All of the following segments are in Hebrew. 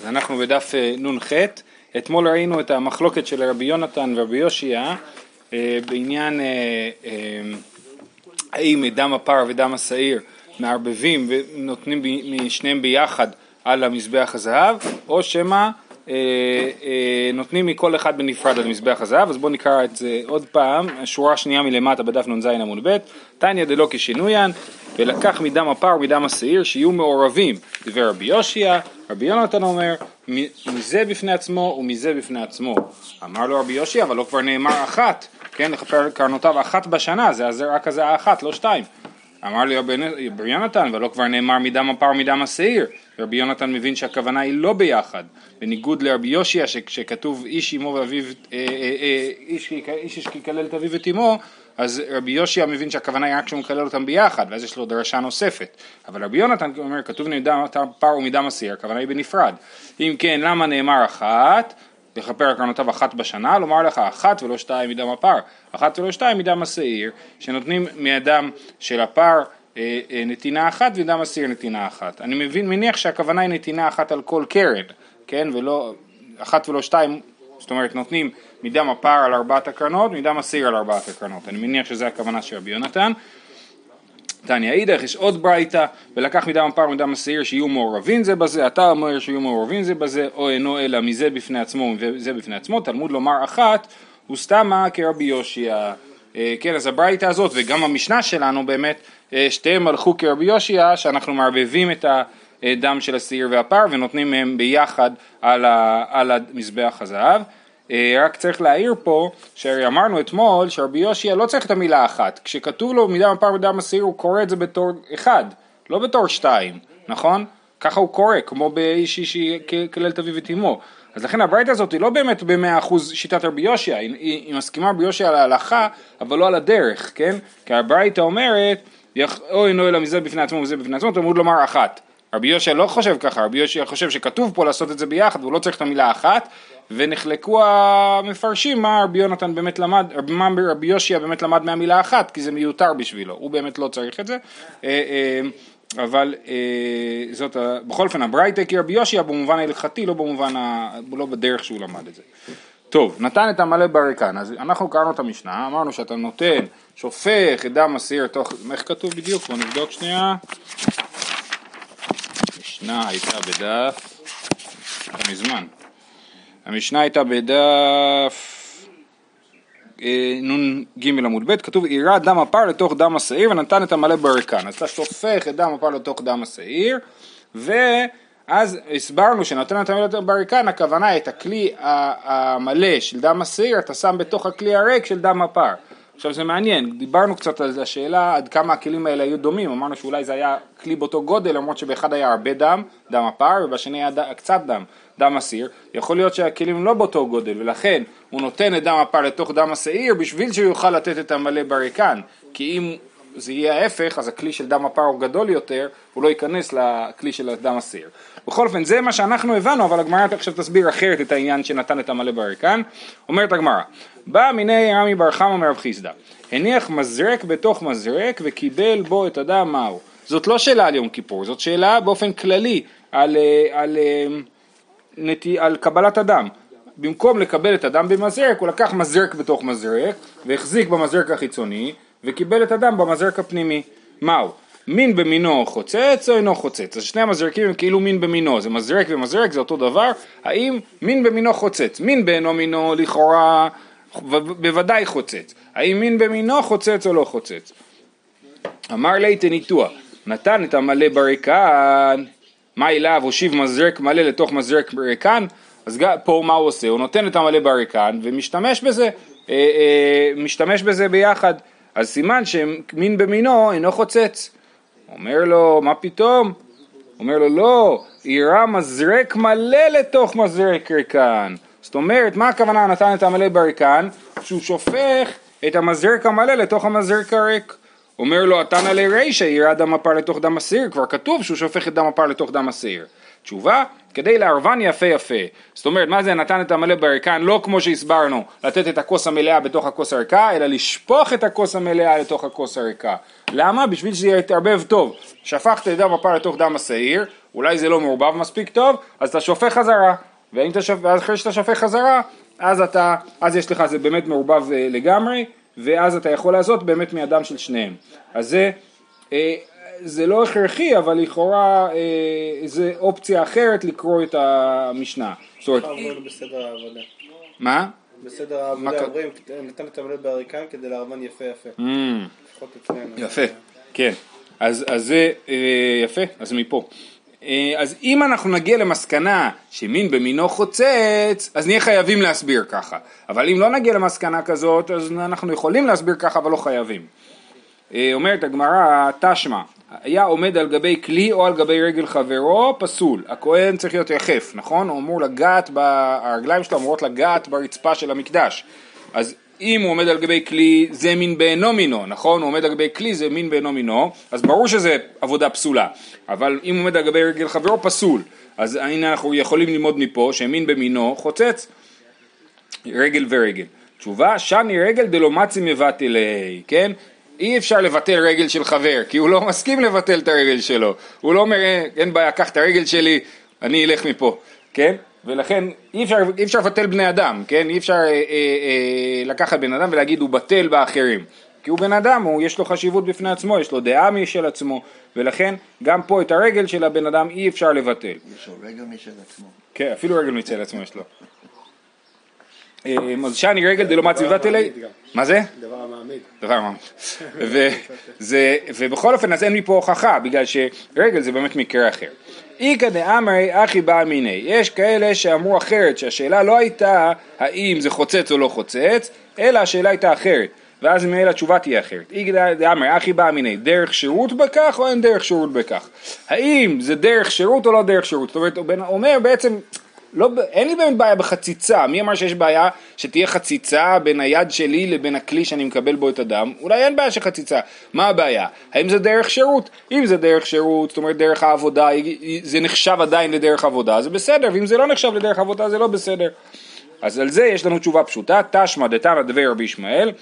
אז אנחנו בדף אה, נ"ח, אתמול ראינו את המחלוקת של רבי יונתן ורבי יושיע אה, בעניין אה, האם דם הפר ודם השעיר מערבבים ונותנים משניהם ביחד על המזבח הזהב, או שמא נותנים מכל אחד בנפרד על מזבח הזהב, אז בואו נקרא את זה עוד פעם, השורה השנייה מלמטה בדף נ"ז עמוד ב', תניא דלא כשינוין, ולקח מדם הפר ומדם השעיר שיהיו מעורבים, דבר רבי יושיע, רבי יונתן אומר, מזה בפני עצמו ומזה בפני עצמו. אמר לו רבי יושיע, אבל לא כבר נאמר אחת, כן, לכפר קרנותיו אחת בשנה, זה הזרע כזה האחת, לא שתיים. אמר לי רבי יונתן, אבל לא כבר נאמר מדם הפר ומדם השעיר. רבי יונתן מבין שהכוונה היא לא ביחד, בניגוד לרבי יושיע שכתוב איש אמו ואביו, אה, אה, אה, איש איש יקלל את אביו ואת אמו, אז רבי יושיע מבין שהכוונה היא רק שהוא מקלל אותם ביחד, ואז יש לו דרשה נוספת. אבל רבי יונתן אומר, כתוב מדם הפר ומדם השעיר, הכוונה היא בנפרד. אם כן, למה נאמר אחת? לכפר קרנותיו אחת בשנה, לומר לך אחת ולא שתיים מדם הפר, אחת ולא שתיים מדם השעיר, שנותנים מהדם של הפר אה, אה, נתינה אחת ודם השעיר נתינה אחת. אני מבין, מניח שהכוונה היא נתינה אחת על כל קרן, כן, ולא, אחת ולא שתיים, זאת אומרת נותנים מדם הפר על ארבעת הקרנות, מדם השעיר על ארבעת הקרנות. אני מניח שזה הכוונה של רבי יונתן. תניא אידך, יש עוד ברייתא, ולקח מדם הפר ומדם השעיר שיהיו מעורבים זה בזה, אתה אומר שיהיו מעורבים זה בזה, או אינו אלא מזה בפני עצמו וזה בפני עצמו, תלמוד לומר אחת, הוא סתמה כרבי יושיע. אה, כן, אז הברייתא הזאת וגם המשנה שלנו באמת, אה, שתיהם הלכו כרבי יושיע, שאנחנו מערבבים את הדם של השעיר והפר ונותנים מהם ביחד על, המזבח הזהב. אה, רק צריך להעיר פה, שהרי אמרנו אתמול שרבי יושיע לא צריך את המילה אחת, כשכתוב לו מדם הפר ודם השעיר הוא קורא את זה בתור אחד, לא בתור שתיים, נכון? ככה הוא קורא, כמו באיש איש כלל ואת אמו. אז לכן הברייתא הזאת היא לא באמת במאה אחוז שיטת רבי יושיע, היא, היא, היא מסכימה רבי יושיע על ההלכה, אבל לא על הדרך, כן? כי הברייתא אומרת, אוי נו אלא מזה בפני עצמו וזה בפני עצמו, תלמוד לומר אחת. רבי יושיע לא חושב ככה, רבי יושיע חושב שכתוב פה לעשות את זה ביחד והוא לא צריך את המילה אחת ונחלקו המפרשים מה רבי יונתן באמת למד, מה רבי יושיע באמת למד מהמילה אחת כי זה מיותר בשבילו, הוא באמת לא צריך את זה אה, אה, אבל אה, זאת, בכל אופן הברייתא כי רבי יושיע במובן ההלכתי, לא במובן, ה, לא בדרך שהוא למד את זה. טוב, נתן את המלא בריקן, אז אנחנו קראנו את המשנה, אמרנו שאתה נותן, שופך את דם הסיר תוך, איך כתוב בדיוק? בוא נבדוק שנייה. המשנה הייתה בדף, מזמן. המשנה הייתה בדף אה, נ"ג עמוד ב', כתוב עירה דם הפר לתוך דם השעיר ונתן את המלא בריקן. אז אתה שופך את דם הפר לתוך דם השעיר, ואז הסברנו שנתן את המלא בריקן, הכוונה את הכלי המלא של דם השעיר, אתה שם בתוך הכלי הריק של דם הפר. עכשיו זה מעניין, דיברנו קצת על השאלה עד כמה הכלים האלה היו דומים, אמרנו שאולי זה היה כלי באותו גודל, למרות שבאחד היה הרבה דם, דם הפר, ובשני היה ד... קצת דם, דם הסיר, יכול להיות שהכלים לא באותו גודל, ולכן הוא נותן את דם הפר לתוך דם השעיר בשביל שהוא יוכל לתת את המלא בריקן, כי אם זה יהיה ההפך, אז הכלי של דם הפר הוא גדול יותר, הוא לא ייכנס לכלי של דם הסיר. בכל אופן, זה מה שאנחנו הבנו, אבל הגמרא עכשיו תסביר אחרת את העניין שנתן את המלא בריקן. אומרת הגמרא, בא מיני רמי בר חמא מרב חיסדא, הניח מזרק בתוך מזרק וקיבל בו את הדם מהו. זאת לא שאלה על יום כיפור, זאת שאלה באופן כללי על, אה, על, על, אה, על קבלת הדם. במקום לקבל את הדם במזרק, הוא לקח מזרק בתוך מזרק, והחזיק במזרק החיצוני, וקיבל את הדם במזרק הפנימי. מהו? מין במינו חוצץ או אינו חוצץ? אז שני המזרקים הם כאילו מין במינו, זה מזרק ומזרק זה אותו דבר, האם מין במינו חוצץ? מין באינו מינו לכאורה בוודאי חוצץ, האם מין במינו חוצץ או לא חוצץ? אמר ליה תניתוה, נתן את המלא בריקן, מאי לאו הושיב מזרק מלא לתוך מזרק בריקן? אז פה מה הוא עושה? הוא נותן את המלא בריקן ומשתמש בזה, אה, אה, משתמש בזה ביחד. אז סימן שמין במינו אינו חוצץ. אומר לו, מה פתאום? אומר לו, לא, עירה מזרק מלא לתוך מזרק ריקן. זאת אומרת, מה הכוונה נתן את המלא בריקן? שהוא שופך את המזרק המלא לתוך המזרק הריק. אומר לו, התנא לרישא, אירה דם הפר לתוך דם הסיר, כבר כתוב שהוא שופך את דם הפר לתוך דם הסיר. תשובה, כדי לערבן יפה יפה. זאת אומרת, מה זה נתן את המלא בריקן? לא כמו שהסברנו, לתת את הכוס המלאה בתוך הכוס הריקה, אלא לשפוך את הכוס המלאה לתוך הכוס הריקה. למה? בשביל שזה יתערבב טוב. שפכת את דם הפר לתוך דם השעיר, אולי זה לא מעורבב מספיק טוב, אז אתה שופך חזרה, ואם אתה שופך, אחרי שאתה שופך חזרה, אז אתה, אז יש לך, זה באמת מעורבב אה, לגמרי, ואז אתה יכול לעשות באמת מהדם של שניהם. אז זה, אה, זה לא הכרחי, אבל לכאורה אה, זה אופציה אחרת לקרוא את המשנה. זאת אומרת. מה? בסדר העבודה אומרים, נתן את המלט בעריקן כדי לערבן יפה יפה. Mm. יפה, כן. אז, אז זה אה, יפה, אז מפה. אה, אז אם אנחנו נגיע למסקנה שמין במינו חוצץ, אז נהיה חייבים להסביר ככה. אבל אם לא נגיע למסקנה כזאת, אז אנחנו יכולים להסביר ככה, אבל לא חייבים. אה, אומרת הגמרא, תשמע, היה עומד על גבי כלי או על גבי רגל חברו, פסול. הכהן צריך להיות יחף, נכון? הוא אמור לגעת, ב... הרגליים שלו אמורות לגעת ברצפה של המקדש. אז אם הוא עומד על גבי כלי, זה מין בעינו מינו, נכון? הוא עומד על גבי כלי, זה מין בעינו מינו, אז ברור שזה עבודה פסולה. אבל אם הוא עומד על גבי רגל חברו, פסול. אז הנה אנחנו יכולים ללמוד מפה שמין במינו חוצץ. רגל ורגל. תשובה, שני רגל דלא מצי מבטלי, כן? אי אפשר לבטל רגל של חבר, כי הוא לא מסכים לבטל את הרגל שלו. הוא לא אומר, "אה, אין בעיה, קח את הרגל שלי, אני אלך מפה, כן? ולכן אי אפשר, אי אפשר לבטל בני אדם, כן? אי אפשר אה, אה, אה, לקחת בן אדם ולהגיד הוא בטל באחרים. כי הוא בן אדם, הוא, יש לו חשיבות בפני עצמו, יש לו דעה משל עצמו, ולכן גם פה את הרגל של הבן אדם אי אפשר לבטל. יש לו רגל משל עצמו. כן, אפילו רגל מצל עצמו יש לו. אה, אז שאני רגל דלא מצי מבטלי, מעמיד גם. מה זה? דבר המעמיד. דבר. וזה, ובכל אופן אז אין מפה הוכחה, בגלל שרגל זה באמת מקרה אחר. איכא דאמרי אחי בא מיני, יש כאלה שאמרו אחרת, שהשאלה לא הייתה האם זה חוצץ או לא חוצץ, אלא השאלה הייתה אחרת, ואז ממילא התשובה תהיה אחרת. איכא דאמרי אחי בא מיני, דרך שירות בכך או אין דרך שירות בכך? האם זה דרך שירות או לא דרך שירות? זאת אומרת, הוא אומר בעצם לא, אין לי באמת בעיה בחציצה, מי אמר שיש בעיה שתהיה חציצה בין היד שלי לבין הכלי שאני מקבל בו את הדם? אולי אין בעיה של חציצה, מה הבעיה? האם זה דרך שירות? אם זה דרך שירות, זאת אומרת דרך העבודה, זה נחשב עדיין לדרך עבודה, זה בסדר, ואם זה לא נחשב לדרך עבודה זה לא בסדר. אז על זה יש לנו תשובה פשוטה, תשמע דתנא דבי רבי ישמעאל,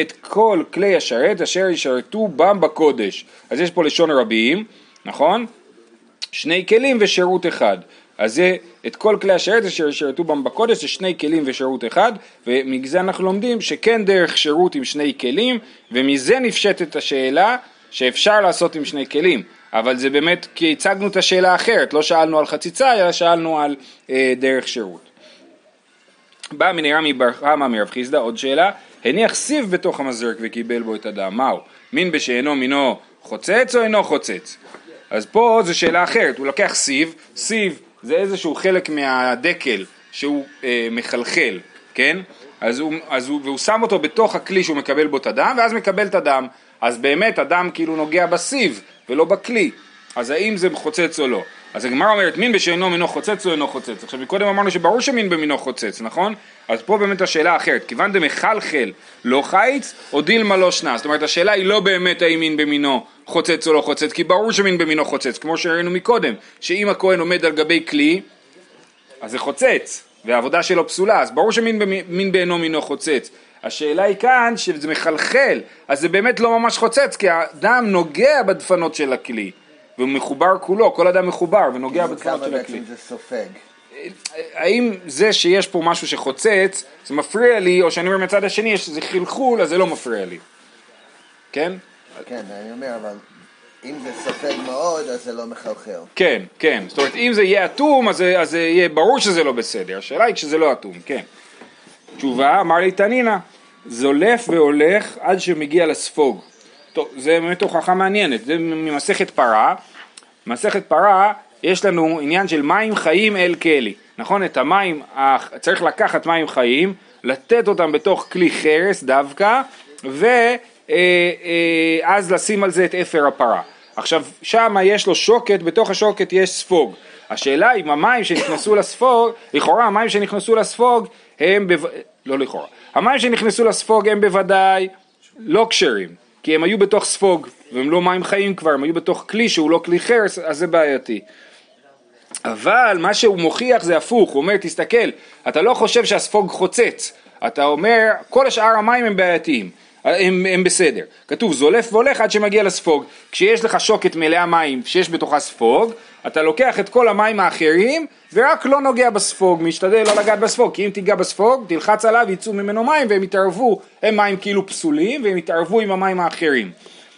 את כל כלי השרת אשר ישרתו בם בקודש. אז יש פה לשון רבים, נכון? שני כלים ושירות אחד. אז זה את כל כלי השרת אשר ישרתו בם בקודש זה שני כלים ושירות אחד ומזה אנחנו לומדים שכן דרך שירות עם שני כלים ומזה נפשטת השאלה שאפשר לעשות עם שני כלים אבל זה באמת כי הצגנו את השאלה האחרת לא שאלנו על חציצה אלא שאלנו על אה, דרך שירות. בא מנהרה מבר חמא מרב חיסדא, עוד שאלה, הניח סיב בתוך המזרק וקיבל בו את הדם, מהו? מין בשאינו מינו חוצץ או אינו חוצץ? אז פה זו שאלה אחרת, הוא לוקח סיב, סיב זה איזשהו חלק מהדקל שהוא אה, מחלחל, כן? אז הוא, אז הוא, והוא שם אותו בתוך הכלי שהוא מקבל בו את הדם, ואז מקבל את הדם. אז באמת הדם כאילו נוגע בסיב ולא בכלי. אז האם זה חוצץ או לא? אז הגמרא אומרת מין בשאינו מינו חוצץ או אינו חוצץ. עכשיו מקודם אמרנו שברור שמין במינו חוצץ, נכון? אז פה באמת השאלה אחרת, כיוון דמחלחל לא חיץ או דילמה לא שנה. זאת אומרת השאלה היא לא באמת האם מין במינו חוצץ או לא חוצץ, כי ברור שמין במינו חוצץ, כמו שראינו מקודם, שאם הכהן עומד על גבי כלי, אז זה חוצץ, והעבודה שלו פסולה, אז ברור שמין במי- מין בעינו מינו חוצץ. השאלה היא כאן שזה מחלחל, אז זה באמת לא ממש חוצץ, כי הדם נוגע בדפנות של הכלי, והוא מחובר כולו, כל אדם מחובר ונוגע בדפנות כמה של הכלי. זה סופג. האם זה שיש פה משהו שחוצץ, זה מפריע לי, או שאני אומר מצד השני, יש איזה חלחול, אז זה לא מפריע לי. כן? כן, אני אומר, אבל אם זה סופג מאוד, אז זה לא מחלחל. כן, כן. זאת אומרת, אם זה יהיה אטום, אז, זה- יהיה ברור שזה לא בסדר. השאלה היא כשזה לא אטום, כן. תשובה, אמר לי תנינא, זולף והולך עד שמגיע לספוג. טוב, זה באמת הוכחה מעניינת, זה ממסכת פרה. מסכת פרה, יש לנו עניין של מים חיים אל כלי. נכון? את המים, צריך לקחת מים חיים, לתת אותם בתוך כלי חרס דווקא, ואז לשים על זה את אפר הפרה. עכשיו, שם יש לו שוקת, בתוך השוקת יש ספוג. השאלה אם המים שנכנסו לספוג, לכאורה המים שנכנסו לספוג הם, בו... לא לכאורה, המים שנכנסו לספוג הם בוודאי לא כשרים, כי הם היו בתוך ספוג, והם לא מים חיים כבר, הם היו בתוך כלי שהוא לא כלי חרס, אז זה בעייתי. אבל מה שהוא מוכיח זה הפוך, הוא אומר תסתכל, אתה לא חושב שהספוג חוצץ, אתה אומר כל השאר המים הם בעייתיים, הם, הם בסדר. כתוב זולף והולך עד שמגיע לספוג, כשיש לך שוקת מלאה מים שיש בתוכה ספוג, אתה לוקח את כל המים האחרים ורק לא נוגע בספוג, משתדל לא לגעת בספוג, כי אם תיגע בספוג, תלחץ עליו, יצאו ממנו מים והם יתערבו, הם מים כאילו פסולים והם יתערבו עם המים האחרים.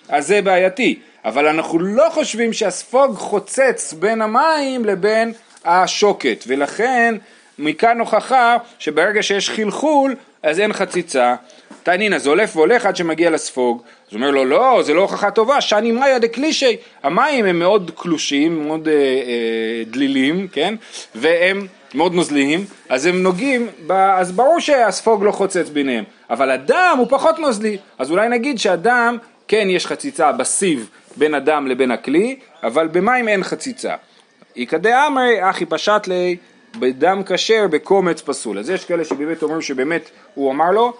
אז זה בעייתי, אבל אנחנו לא חושבים שהספוג חוצץ בין המים לבין השוקת, ולכן מכאן הוכחה שברגע שיש חלחול אז אין חציצה. תענינא זה הולך והולך עד שמגיע לספוג, אז הוא אומר לו לא, זה לא הוכחה טובה, שאני מאיה דקלישי, המים הם מאוד קלושים, מאוד אה, אה, דלילים, כן, והם מאוד נוזליים, אז הם נוגעים, ב, אז ברור שהספוג לא חוצץ ביניהם, אבל הדם הוא פחות נוזלי, אז אולי נגיד שהדם, כן יש חציצה בסיב בין הדם לבין הכלי, אבל במים אין חציצה. איכא דאמרי אחי פשט לי בדם כשר בקומץ פסול. אז יש כאלה שבאמת אומרים שבאמת הוא אמר לו,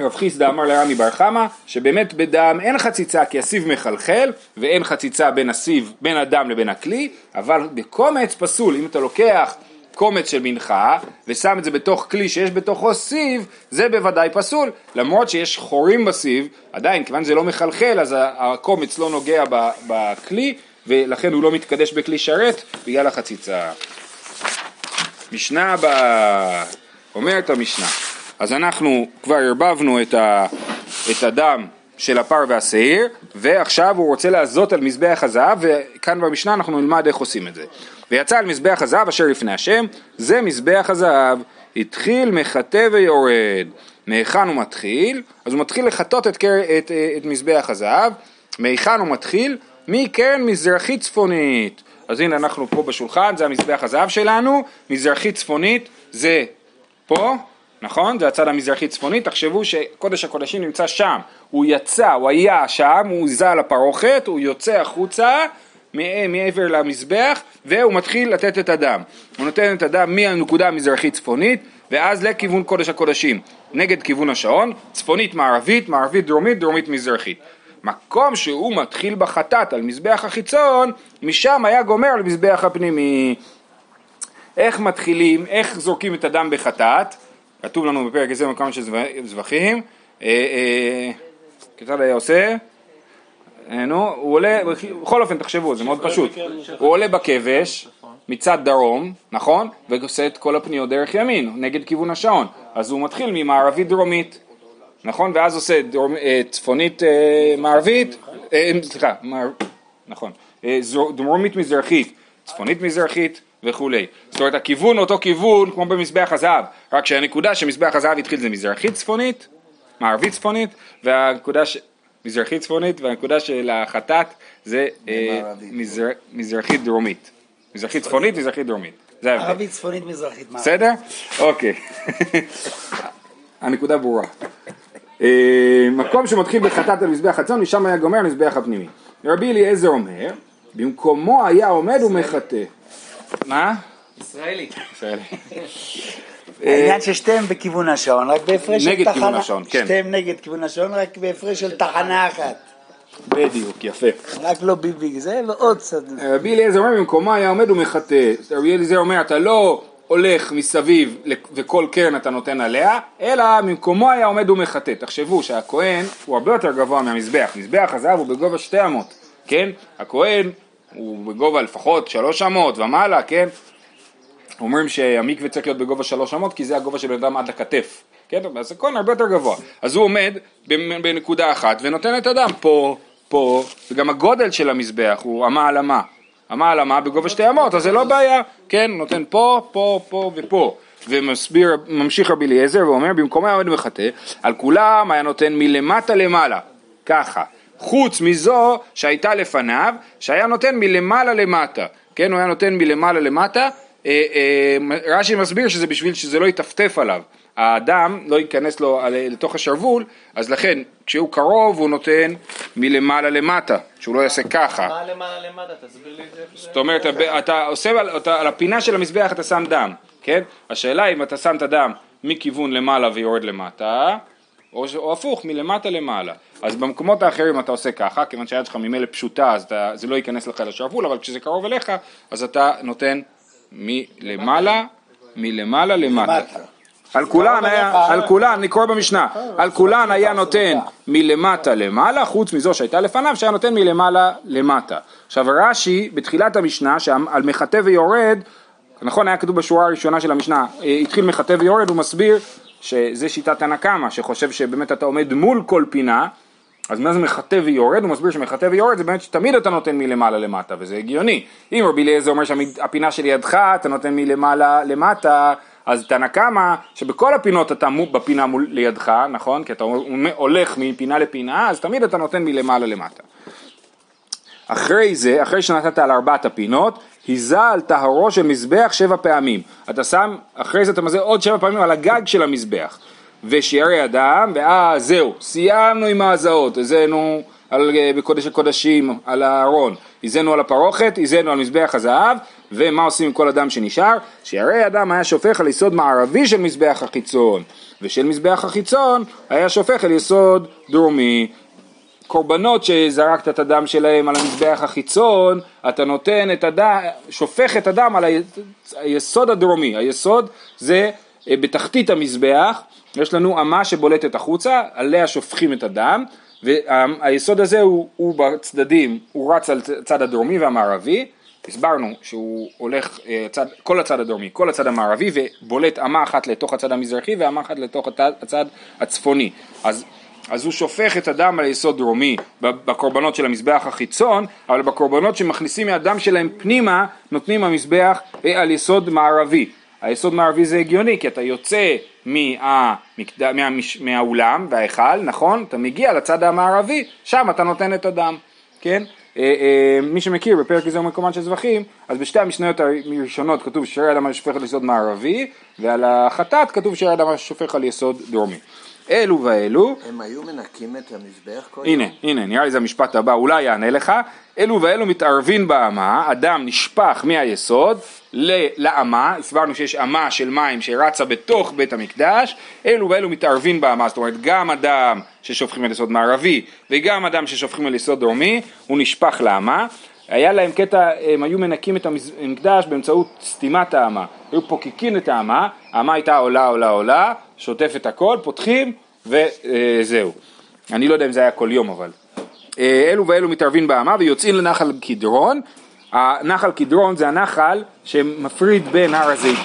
רב חיסדא אמר לרמי בר חמא, שבאמת בדם אין חציצה כי הסיב מחלחל ואין חציצה בין הסיב, בין הדם לבין הכלי, אבל בקומץ פסול, אם אתה לוקח קומץ של מנחה ושם את זה בתוך כלי שיש בתוכו סיב, זה בוודאי פסול. למרות שיש חורים בסיב, עדיין, כיוון שזה לא מחלחל, אז הקומץ לא נוגע בכלי, ולכן הוא לא מתקדש בכלי שרת בגלל החציצה. משנה הבאה, אומרת המשנה, אז אנחנו כבר ערבבנו את, ה, את הדם של הפר והשעיר, ועכשיו הוא רוצה לעזות על מזבח הזהב, וכאן במשנה אנחנו נלמד איך עושים את זה. ויצא על מזבח הזהב אשר לפני השם, זה מזבח הזהב, התחיל מחטא ויורד. מהיכן הוא מתחיל? אז הוא מתחיל לחטות את, את, את מזבח הזהב, מהיכן הוא מתחיל? מקרן מזרחית צפונית. אז הנה אנחנו פה בשולחן, זה המזבח הזהב שלנו, מזרחית צפונית זה פה, נכון? זה הצד המזרחי צפוני, תחשבו שקודש הקודשים נמצא שם, הוא יצא, הוא היה שם, הוא זע לפרוכת, הוא יוצא החוצה מעבר למזבח והוא מתחיל לתת את הדם. הוא נותן את הדם מהנקודה המזרחית צפונית ואז לכיוון קודש הקודשים, נגד כיוון השעון, צפונית מערבית, מערבית דרומית, דרומית מזרחית. מקום שהוא מתחיל בחטאת על מזבח החיצון, משם היה גומר על מזבח הפנימי. איך מתחילים, איך זורקים את הדם בחטאת? כתוב לנו בפרק הזה מקום של זבחים. אה, אה, כיצד היה עושה? אה, נו, הוא עולה, בכל אופן תחשבו, זה מאוד פשוט. הוא עולה בכבש מצד דרום, נכון? ועושה את כל הפניות דרך ימין, נגד כיוון השעון. אז הוא מתחיל ממערבית דרומית. נכון? ואז עושה צפונית מערבית, סליחה, נכון, דרומית מזרחית, צפונית מזרחית וכולי. זאת אומרת הכיוון אותו כיוון כמו במזבח הזהב, רק שהנקודה שמזבח הזהב התחיל זה מזרחית צפונית, מערבית צפונית, והנקודה ש... מזרחית צפונית והנקודה של החטאת זה מזר... מזרחית דרומית. מזרחית צפונית, מזרחית דרומית. זה ההבדל. ערבית צפונית מזרחית. בסדר? אוקיי. הנקודה ברורה. אה, מקום שמתחיל בחטאת על מזבח הצאן, משם היה גומר מזבח הפנימי. רבי אליעזר אומר, במקומו היה עומד ומחטא. מה? ישראלי. ישראלי. העניין ששתיהם בכיוון השעון, רק בהפרש של תחנה. נגד כיוון השעון, כן. שתיהם נגד כיוון השעון, רק בהפרש של תחנה אחת. בדיוק, יפה. רק לא ביבי זה ועוד קצת. רבי אליעזר אומר, במקומו היה עומד ומחטא. רבי אליעזר אומר, אתה לא הולך מסביב וכל קרן אתה נותן עליה, אלא ממקומו היה עומד ומחטא. תחשבו שהכהן הוא הרבה יותר גבוה מהמזבח, מזבח הזהב הוא בגובה שתי אמות, כן? הכהן הוא בגובה לפחות שלוש אמות ומעלה, כן? אומרים שהמקווה צריך להיות בגובה שלוש אמות כי זה הגובה של בן אדם עד הכתף, כן? אז הכהן הרבה יותר גבוה. אז הוא עומד בנקודה אחת ונותן את הדם פה, פה, וגם הגודל של המזבח הוא אמה על אמה. אמה על אמה בגובה שתי אמות, אז זה לא בעיה, כן, נותן פה, פה, פה ופה. ומסביר, ממשיך רבי אליעזר ואומר, במקום עומד מחטא, על כולם היה נותן מלמטה למעלה, ככה. חוץ מזו שהייתה לפניו, שהיה נותן מלמעלה למטה, כן, הוא היה נותן מלמעלה למטה, אה, אה, רש"י מסביר שזה בשביל שזה לא יטפטף עליו, האדם לא ייכנס לו לתוך השרוול, אז לכן כשהוא קרוב הוא נותן מלמעלה למטה, שהוא לא יעשה ככה. מה למעלה למטה? תסביר לי את זה. זאת אומרת, אתה עושה, על הפינה של המזבח אתה שם דם, כן? השאלה אם אתה שם את הדם מכיוון למעלה ויורד למטה, או, או הפוך, מלמטה למעלה. אז במקומות האחרים אתה עושה ככה, כיוון שהיד שלך ממילא פשוטה, אז אתה, זה לא ייכנס לך לשרוול, אבל כשזה קרוב אליך, אז אתה נותן מלמעלה, מלמעלה למטה. על כולן היה, על כולן, אני קורא במשנה, על כולן היה נותן מלמטה למעלה, חוץ מזו שהייתה לפניו, שהיה נותן מלמעלה למטה. עכשיו רש"י, בתחילת המשנה, שעל מחטא ויורד, נכון, היה כתוב בשורה הראשונה של המשנה, אה, התחיל מחטא ויורד, הוא מסביר שזה שיטת תנא קמא, שחושב שבאמת אתה עומד מול כל פינה, אז מה זה מחטא ויורד? הוא מסביר שמחטא ויורד זה באמת שתמיד אתה נותן מלמעלה למטה, וזה הגיוני. אם רבי אליעזר אומר שהפינה שלידך אתה נותן מלמעלה למטה, אז תנא קמא, שבכל הפינות אתה בפינה מול לידך, נכון? כי אתה הולך מפינה לפינה, אז תמיד אתה נותן מלמעלה למטה. אחרי זה, אחרי שנתת על ארבעת הפינות, היזה על טהרו של מזבח שבע פעמים. אתה שם, אחרי זה אתה מזה עוד שבע פעמים על הגג של המזבח. ושיערי אדם, ואז זהו, סיימנו עם ההזעות, הזינו על, אה, בקודש הקודשים, על הארון, הזינו על הפרוכת, הזינו על מזבח הזהב, ומה עושים עם כל אדם שנשאר? שיערי אדם היה שופך על יסוד מערבי של מזבח החיצון, ושל מזבח החיצון היה שופך על יסוד דרומי. קורבנות שזרקת את הדם שלהם על המזבח החיצון, אתה נותן את הדם, שופך את הדם על היסוד הדרומי, היסוד זה אה, בתחתית המזבח, יש לנו אמה שבולטת החוצה, עליה שופכים את הדם, והיסוד הזה הוא, הוא בצדדים, הוא רץ על הצד הדרומי והמערבי, הסברנו שהוא הולך אה, צד, כל הצד הדרומי, כל הצד המערבי ובולט אמה אחת לתוך הצד המזרחי ואמה אחת לתוך הצד הצפוני. אז אז הוא שופך את הדם על יסוד דרומי בקורבנות של המזבח החיצון, אבל בקורבנות שמכניסים מהדם שלהם פנימה, נותנים המזבח אה, על יסוד מערבי. היסוד מערבי זה הגיוני, כי אתה יוצא מהמקד... מהמש... מהאולם וההיכל, נכון? אתה מגיע לצד המערבי, שם אתה נותן את הדם, כן? אה, אה, מי שמכיר בפרק איזה מקומן של זבחים, אז בשתי המשניות הראשונות כתוב שירי אדם השופך על יסוד מערבי, ועל החטאת כתוב שירי אדם השופך על יסוד דרומי. אלו ואלו, הם היו מנקים את המזבח כל הנה, יום? הנה, נראה לי זה המשפט הבא, אולי יענה לך. אלו ואלו מתערבין באמה, אדם נשפך מהיסוד לאמה, הסברנו שיש אמה של מים שרצה בתוך בית המקדש, אלו ואלו מתערבין באמה, זאת אומרת גם אדם ששופכים על יסוד מערבי וגם אדם ששופכים על יסוד דרומי, הוא נשפך לאמה. היה להם קטע, הם היו מנקים את המקדש באמצעות סתימת האמה, היו פוקקים את האמה, האמה הייתה עולה עולה עולה, שוטף את הכל, פותחים וזהו. אני לא יודע אם זה היה כל יום אבל. אה, אלו ואלו מתערבים באמה ויוצאים לנחל קדרון. הנחל קדרון זה הנחל שמפריד בין הר הזית.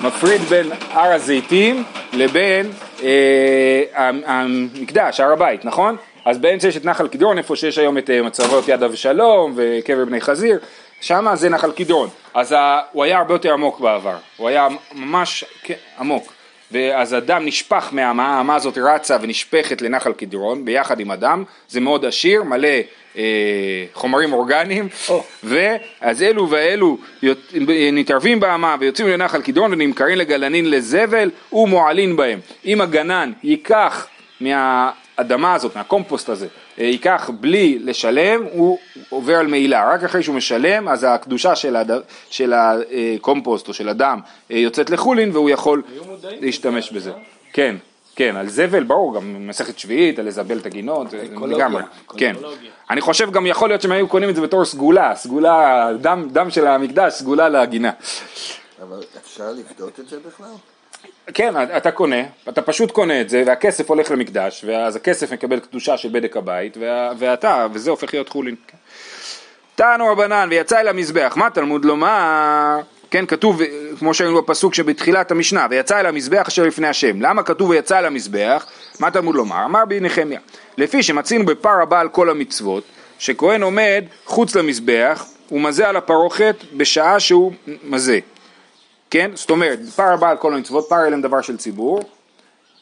מפריד בין הר הזיתים לבין אה, המקדש, הר הבית, נכון? אז באמצע יש את נחל קדרון, איפה שיש היום את אה, מצבות יד אבשלום וקבר בני חזיר, שם זה נחל קדרון. אז ה, הוא היה הרבה יותר עמוק בעבר, הוא היה ממש כן, עמוק. ואז הדם נשפך מהאמה, האמה הזאת רצה ונשפכת לנחל קדרון ביחד עם הדם, זה מאוד עשיר, מלא אה, חומרים אורגניים, ואז אלו ואלו נתערבים באמה ויוצאים לנחל קדרון ונמכרים לגלנין לזבל ומועלין בהם. אם הגנן ייקח מהאדמה הזאת, מהקומפוסט הזה, אה, ייקח בלי לשלם, הוא עובר על מעילה, רק אחרי שהוא משלם, אז הקדושה של, הד... של הקומפוסט או של הדם אה, יוצאת לחולין והוא יכול להשתמש בזה. כן, כן, על זבל, ברור, גם מסכת שביעית, על לזבל את הגינות, אקולוגיה, לגמרי, כן. אני חושב גם יכול להיות שהם היו קונים את זה בתור סגולה, סגולה, דם, דם של המקדש, סגולה לגינה. אבל אפשר לפדות את זה בכלל? כן, אתה קונה, אתה פשוט קונה את זה, והכסף הולך למקדש, ואז הכסף מקבל קדושה של בדק הבית, וה, ואתה, וזה הופך להיות חולין. תענו רבנן, ויצא אל המזבח, מה תלמוד לומר? כן, כתוב, כמו שהיינו בפסוק שבתחילת המשנה, ויצא אל המזבח אשר לפני השם. למה כתוב ויצא אל המזבח? מה תלמוד לומר? אמר בי נחמיה, לפי שמצינו בפר הבא על כל המצוות, שכהן עומד חוץ למזבח, הוא מזה על הפרוכת בשעה שהוא מזה. כן? זאת אומרת, פר הבא על כל המצוות, פר אליהם דבר של ציבור,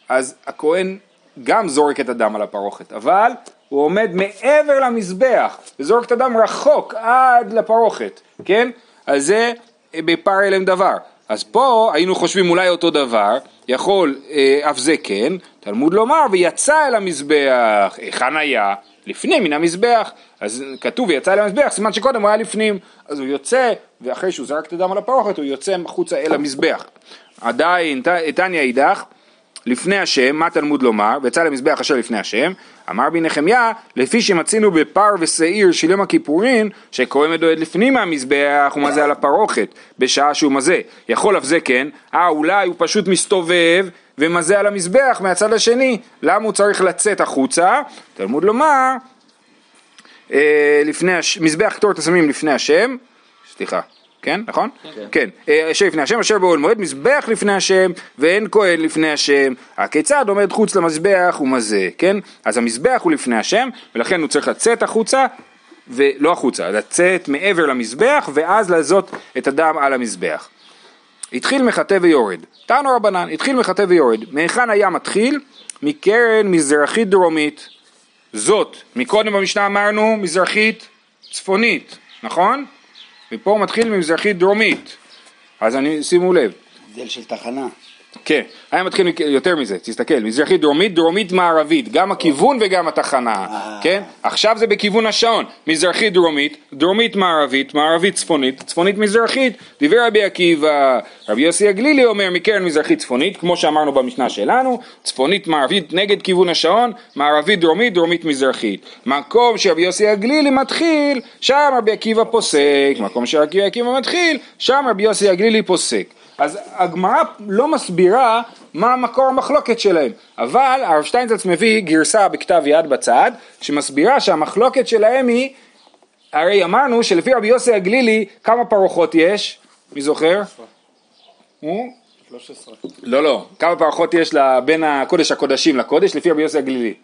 אז הכהן גם זורק את הדם על הפרוכת, אבל הוא עומד מעבר למזבח, וזורק את הדם רחוק עד לפרוכת, כן? אז זה אה, בפר אליהם דבר. אז פה היינו חושבים אולי אותו דבר, יכול אה, אף זה כן, תלמוד לומר, ויצא אל המזבח, היכן היה? לפנים מן המזבח, אז כתוב ויצא אל המזבח, סימן שקודם הוא היה לפנים, אז הוא יוצא, ואחרי שהוא זרק את הדם על הפרוכת, הוא יוצא החוצה אל המזבח. עדיין, תניא אידך, לפני השם, מה תלמוד לומר? ויצא למזבח אשר לפני השם, אמר בי נחמיה, לפי שמצינו בפר ושעיר של יום הכיפורים, שקוראים מדועד לפנים מהמזבח ומזה על הפרוכת, בשעה שהוא מזה. יכול אף זה כן, אה אולי הוא פשוט מסתובב ומזה על המזבח מהצד השני, למה הוא צריך לצאת החוצה? תלמוד לומר, אה, לפני, הש... מזבח קטורת הסמים לפני השם, סליחה, כן, נכון? כן. אה, אשר לפני השם, אשר באוהל מועד, מזבח לפני השם, ואין כהן לפני השם. הכיצד עומד חוץ למזבח ומזה, כן? אז המזבח הוא לפני השם, ולכן הוא צריך לצאת החוצה, ולא החוצה, לצאת מעבר למזבח, ואז לעזות את הדם על המזבח. התחיל מחטא ויורד. תנו רבנן, התחיל מחטא ויורד. מהיכן היה מתחיל? מקרן מזרחית דרומית. זאת, מקודם במשנה אמרנו מזרחית צפונית, נכון? ופה הוא מתחיל ממזרחית דרומית. אז אני, שימו לב, הבדל של תחנה. כן, היה מתחיל יותר מזה, תסתכל, מזרחית דרומית, דרומית מערבית, גם הכיוון וגם התחנה, אה. כן? עכשיו זה בכיוון השעון, מזרחית דרומית, דרומית מערבית, מערבית צפונית, צפונית מזרחית, דיבר רבי עקיבא, רבי יוסי הגלילי אומר מקרן מזרחית צפונית, כמו שאמרנו במשנה שלנו, צפונית מערבית נגד כיוון השעון, מערבית דרומית, דרומית מזרחית. מקום שרבי יוסי הגלילי מתחיל, שם רבי עקיבא פוסק, מקום שרבי עקיבא מתחיל, שם רבי יוסי הגלילי פוסק. אז הגמרא לא מסבירה מה מקור המחלוקת שלהם, אבל הרב שטיינזלץ מביא גרסה בכתב יד בצד, שמסבירה שהמחלוקת שלהם היא, הרי אמרנו שלפי רבי יוסי הגלילי כמה פרוחות יש? מי זוכר? הוא? 13. לא, לא. כמה פרוחות יש בין הקודש הקודשים לקודש לפי רבי יוסי הגלילי?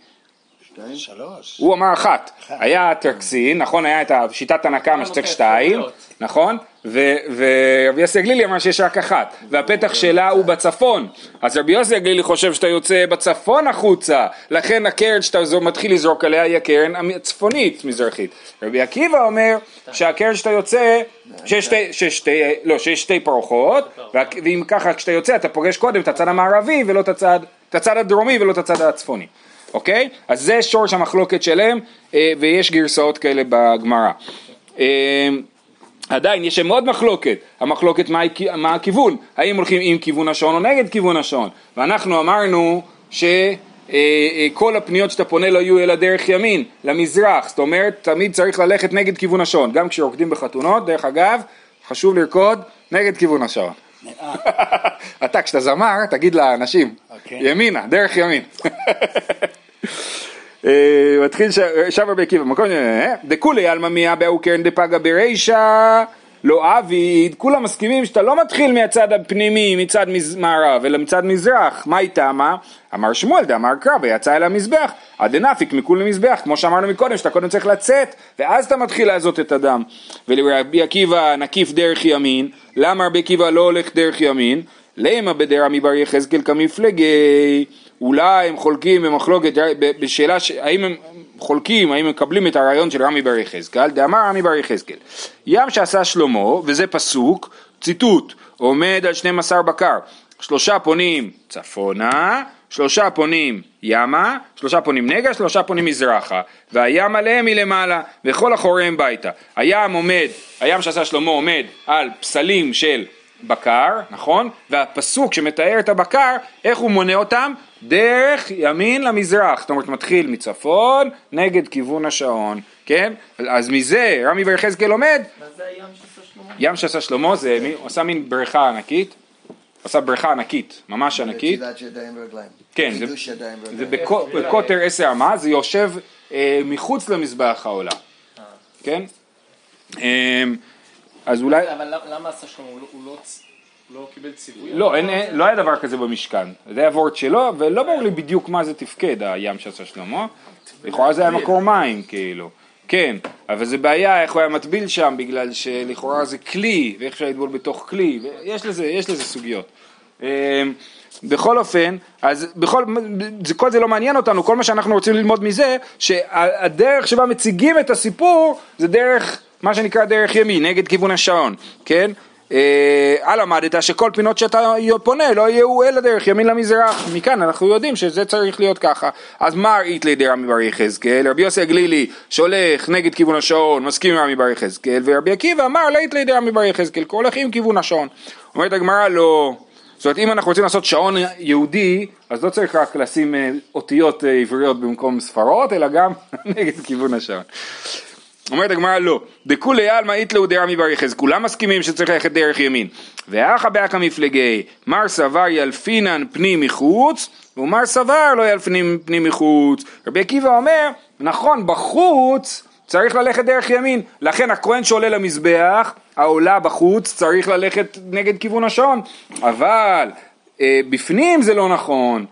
שלוש. הוא אמר אחת, היה טרקסין, נכון, היה את שיטת הנקמה שצריך שתיים, נכון, ורבי יוסי הגלילי אמר שיש רק אחת, והפתח שלה הוא בצפון, אז רבי יוסי הגלילי חושב שאתה יוצא בצפון החוצה, לכן הקרן שאתה מתחיל לזרוק עליה היא הקרן הצפונית מזרחית. רבי עקיבא אומר שהקרן שאתה יוצא, שיש שתי, לא, פרוחות, ואם ככה כשאתה יוצא אתה פוגש קודם את הצד המערבי ולא את הצד, את הצד הדרומי ולא את הצד הצפוני. אוקיי? אז זה שורש המחלוקת שלהם, אה, ויש גרסאות כאלה בגמרא. אה, עדיין יש שם עוד מחלוקת, המחלוקת מה, מה הכיוון, האם הולכים עם כיוון השעון או נגד כיוון השעון, ואנחנו אמרנו שכל הפניות שאתה פונה לא יהיו אלא דרך ימין, למזרח, זאת אומרת תמיד צריך ללכת נגד כיוון השעון, גם כשרוקדים בחתונות, דרך אגב, חשוב לרקוד נגד כיוון השעון. אתה כשאתה זמר תגיד לאנשים, אוקיי. ימינה, דרך ימין. אה, מתחיל שם רבי עקיבא, מקום, אה, דכולי עלמא מיה באו קרן דפגה ברישא, לא עביד, כולם מסכימים שאתה לא מתחיל מהצד הפנימי, מצד מערב, אלא מצד מזרח, מה איתה מה? אמר שמואל דאמר קרא ויצא אל המזבח, עד דנפיק מכול למזבח, כמו שאמרנו מקודם, שאתה קודם צריך לצאת, ואז אתה מתחיל לעזות את הדם. ולרבי עקיבא נקיף דרך ימין, למה רבי עקיבא לא הולך דרך ימין? למה בדרמי בר יחזקאל כמפלגי, אולי הם חולקים במחלוקת, בשאלה ש- האם הם חולקים, האם מקבלים את הרעיון של רמי בר יחזקאל, דאמר רמי בר יחזקאל, ים שעשה שלמה, וזה פסוק, ציטוט, עומד על 12 בקר, שלושה פונים צפונה, שלושה פונים ימה, שלושה פונים נגע, שלושה פונים מזרחה, והים עליהם מלמעלה, וכל אחוריהם ביתה. הים עומד, הים שעשה שלמה עומד על פסלים של בקר, נכון? והפסוק שמתאר את הבקר, איך הוא מונה אותם? דרך ימין למזרח, זאת אומרת מתחיל מצפון נגד כיוון השעון, כן? אז מזה רמי בר יחזקאל לומד, מה זה הים שעשה שלמה? ים שעשה שלמה זה, מי- עשה מין בריכה ענקית, עשה בריכה ענקית, ממש ענקית. כן, זה- זה. בקו- בקוטר עשר אמה, זה יושב אה, מחוץ למזבח העולה, כן? אה, אז אולי, אבל למה- עשה שלמה? הוא לא- לא הוא לא קיבל ציווי? לא, אין, אין, לא היה דבר כזה במשכן, זה היה וורט שלו, ולא ברור לי בדיוק מה זה תפקד, הים שעשה שלמה, לכאורה זה היה מקור מים, כאילו, כן, אבל זה בעיה איך הוא היה מטביל שם, בגלל שלכאורה זה כלי, ואיך אפשר לטבול בתוך כלי, ויש לזה, יש לזה סוגיות. אמ, בכל אופן, אז בכל, זה, כל זה לא מעניין אותנו, כל מה שאנחנו רוצים ללמוד מזה, שהדרך שבה מציגים את הסיפור, זה דרך, מה שנקרא דרך ימין, נגד כיוון השעון, כן? אה, למדת שכל פינות שאתה פונה לא יהיו אלא דרך ימין למזרח, מכאן אנחנו יודעים שזה צריך להיות ככה. אז מה ראית לידי רמי בר יחזקאל? רבי יוסי הגלילי שהולך נגד כיוון השעון, מסכים עם רמי בר יחזקאל, ורבי עקיבא אמר לית לידי רמי בר יחזקאל, כי הולך עם כיוון השעון. אומרת הגמרא לא, זאת אומרת, אם אנחנו רוצים לעשות שעון יהודי, אז לא צריך רק לשים אה, אותיות אה, עבריות במקום ספרות, אלא גם נגד כיוון השעון. אומרת הגמרא לא, דכולי עלמא איתלאו דרמי ברכז, כולם מסכימים שצריך ללכת דרך ימין. ואחא באקא מפלגי, מר סבר ילפינן פנים מחוץ, ומר סבר לא ילפינן פנים מחוץ. רבי עקיבא אומר, נכון, בחוץ צריך ללכת דרך ימין, לכן הכהן שעולה למזבח, העולה בחוץ צריך ללכת נגד כיוון השעון, אבל אה, בפנים זה לא נכון.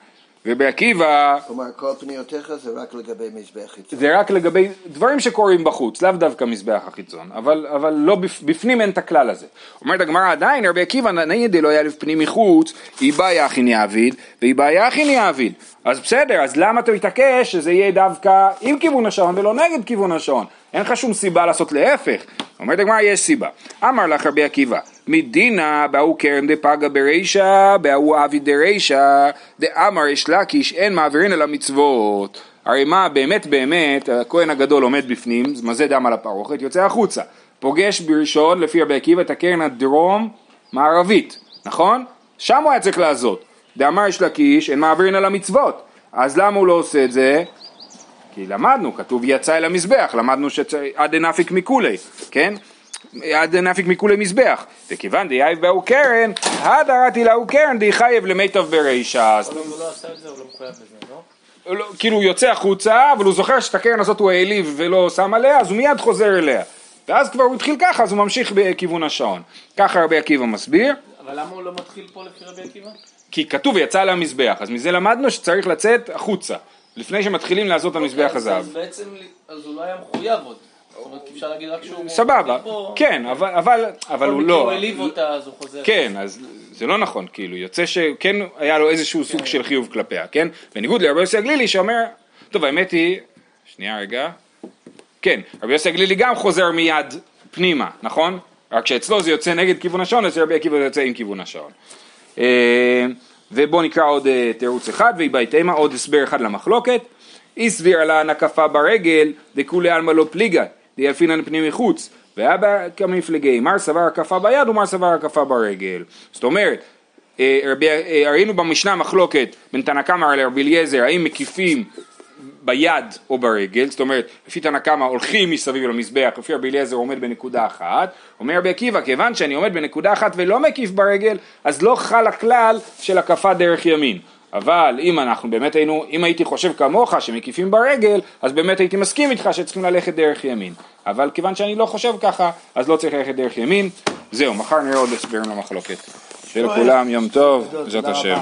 רבי עקיבא כלומר, כל פניותיך זה רק לגבי מזבח חיצון. זה רק לגבי דברים שקורים בחוץ, לאו דווקא מזבח החיצון, אבל, אבל לא בפ, בפנים אין את הכלל הזה. אומרת הגמרא עדיין, רבי עקיבא נגיד דלא יאלף פנים מחוץ, היא בעיה הכין יעביד, והיא בעיה הכין יעביד. אז בסדר, אז למה אתה מתעקש שזה יהיה דווקא עם כיוון השעון ולא נגד כיוון השעון? אין לך שום סיבה לעשות להפך. אומרת הגמרא, יש סיבה. אמר לך רבי עקיבא, מדינא בהוא כרם דפגה ברישא, בהוא אבי דרישא, דאמר יש לקיש, אין מעבירין על המצוות. הרי מה באמת באמת, הכהן הגדול עומד בפנים, מזה דם על הפרוכת, יוצא החוצה. פוגש בראשון, לפי רבי עקיבא, את הקרן הדרום מערבית, נכון? שם הוא היה צריך לעזות. דאמר יש לקיש, אין מעבירין על המצוות. אז למה הוא לא עושה את זה? כי למדנו, כתוב יצא אל המזבח, למדנו שעד דנפיק מכוליה, כן? עד דנפיק מכוליה מזבח. וכיוון דאיחייב בההוא קרן, הדר אתי לההוא קרן דאיחייב למיתב ברישא. אז אבל הוא לא עשה את זה, הוא לא מחויב בזה, לא? לא- כאילו הוא יוצא החוצה, אבל הוא זוכר שאת הקרן הזאת הוא העליב ולא שם עליה, אז הוא מיד חוזר אליה. ואז כבר הוא התחיל ככה, אז הוא ממשיך בכיוון השעון. ככה רבי עקיבא מסביר, אבל למה הוא לא מתחיל פה לפי רבי עקיבא? כי כתוב יצא למזבח, אז מזה למדנו שצריך לצאת החוצה, לפני שמתחילים לעשות את המזבח אוקיי, אז- הזהב. אז בעצם, אז הוא לא היה מחויב עוד. אפשר להגיד רק שהוא... סבבה, מתחיל פה, כן, אבל, הוא מקרה הוא לא, העליב אותה, אז הוא חוזר. כן, אז זה לא נכון, כאילו, יוצא שכן היה לו איזשהו סוג של חיוב כלפיה, כן? בניגוד לרבי יוסי הגלילי שאומר, טוב, האמת היא, שנייה רגע, כן, רבי יוסי הגלילי גם חוזר מיד פנימה, נכון? רק שאצלו זה יוצא נגד כיוון השעון, אז רבי עקיבא זה יוצא עם כיוון השעון. ובואו נקרא עוד אה, תירוץ אחד, והיא בהתאמה עוד הסבר אחד למחלוקת. אי סביר לה הנקפה ברגל, דכולי עלמא לא פליגה, דיאלפינן פנים מחוץ, ואבא כמפלגי, מר סבר הקפה ביד ומר סבר הקפה ברגל. זאת אומרת, אה, אה, ראינו במשנה מחלוקת בין תנא קמא לרבי אליעזר, האם מקיפים ביד או ברגל, זאת אומרת, לפי תנא קמא הולכים מסביב למזבח, לפי רבי אליעזר עומד בנקודה אחת, אומר רבי עקיבא, כיוון שאני עומד בנקודה אחת ולא מקיף ברגל, אז לא חל הכלל של הקפה דרך ימין. אבל אם אנחנו באמת היינו, אם הייתי חושב כמוך שמקיפים ברגל, אז באמת הייתי מסכים איתך שצריכים ללכת דרך ימין. אבל כיוון שאני לא חושב ככה, אז לא צריך ללכת דרך ימין. זהו, מחר נראה עוד הסברים למחלוקת. שיהיה לכולם יום טוב, בעזרת השם.